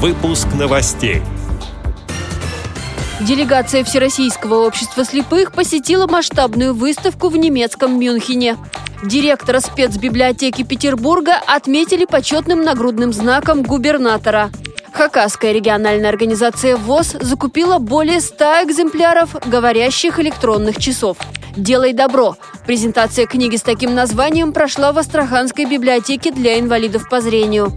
Выпуск новостей. Делегация Всероссийского общества слепых посетила масштабную выставку в немецком Мюнхене. Директора спецбиблиотеки Петербурга отметили почетным нагрудным знаком губернатора. Хакасская региональная организация ВОЗ закупила более 100 экземпляров говорящих электронных часов. «Делай добро». Презентация книги с таким названием прошла в Астраханской библиотеке для инвалидов по зрению.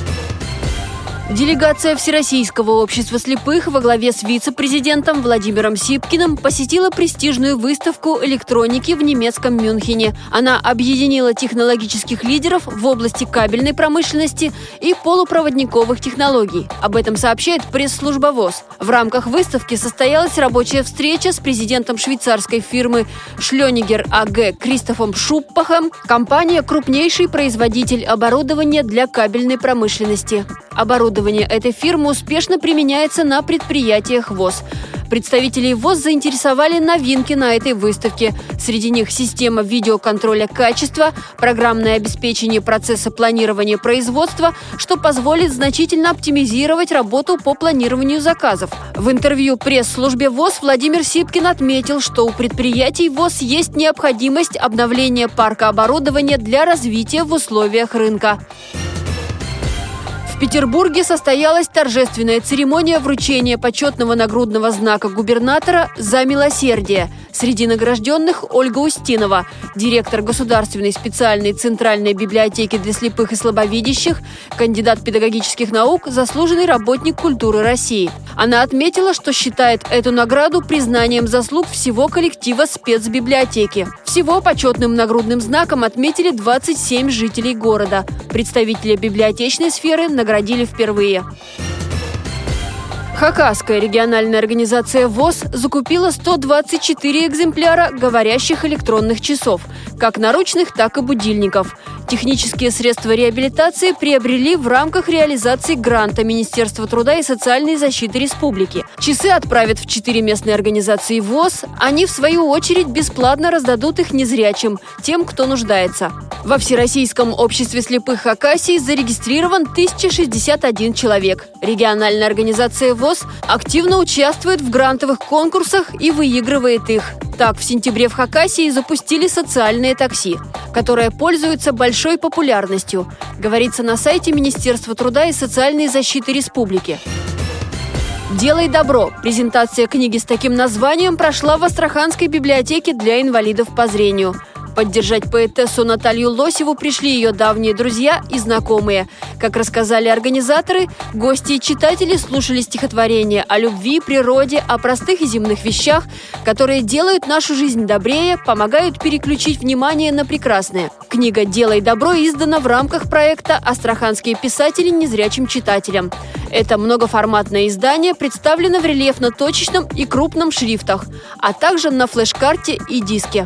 Делегация Всероссийского общества слепых во главе с вице-президентом Владимиром Сипкиным посетила престижную выставку электроники в немецком Мюнхене. Она объединила технологических лидеров в области кабельной промышленности и полупроводниковых технологий. Об этом сообщает пресс-служба ВОЗ. В рамках выставки состоялась рабочая встреча с президентом швейцарской фирмы Шлёнигер АГ Кристофом Шуппахом. Компания – крупнейший производитель оборудования для кабельной промышленности. Оборудование этой фирмы успешно применяется на предприятиях ВОЗ. Представителей ВОЗ заинтересовали новинки на этой выставке. Среди них система видеоконтроля качества, программное обеспечение процесса планирования производства, что позволит значительно оптимизировать работу по планированию заказов. В интервью пресс-службе ВОЗ Владимир Сипкин отметил, что у предприятий ВОЗ есть необходимость обновления парка оборудования для развития в условиях рынка. Петербурге состоялась торжественная церемония вручения почетного нагрудного знака губернатора «За милосердие». Среди награжденных Ольга Устинова, директор Государственной специальной центральной библиотеки для слепых и слабовидящих, кандидат педагогических наук, заслуженный работник культуры России. Она отметила, что считает эту награду признанием заслуг всего коллектива спецбиблиотеки. Всего почетным нагрудным знаком отметили 27 жителей города. Представителя библиотечной сферы наградили впервые. Хакасская региональная организация ВОЗ закупила 124 экземпляра говорящих электронных часов, как наручных, так и будильников. Технические средства реабилитации приобрели в рамках реализации гранта Министерства труда и социальной защиты республики. Часы отправят в четыре местные организации ВОЗ. Они, в свою очередь, бесплатно раздадут их незрячим, тем, кто нуждается. Во Всероссийском обществе слепых Хакасии зарегистрирован 1061 человек. Региональная организация ВОЗ активно участвует в грантовых конкурсах и выигрывает их. Так, в сентябре в Хакасии запустили социальные такси, которые пользуются большой популярностью, говорится на сайте Министерства труда и социальной защиты республики. «Делай добро» – презентация книги с таким названием прошла в Астраханской библиотеке для инвалидов по зрению – Поддержать поэтессу Наталью Лосеву пришли ее давние друзья и знакомые. Как рассказали организаторы, гости и читатели слушали стихотворения о любви, природе, о простых и земных вещах, которые делают нашу жизнь добрее, помогают переключить внимание на прекрасное. Книга «Делай добро» издана в рамках проекта «Астраханские писатели незрячим читателям». Это многоформатное издание представлено в рельефно-точечном и крупном шрифтах, а также на флеш-карте и диске.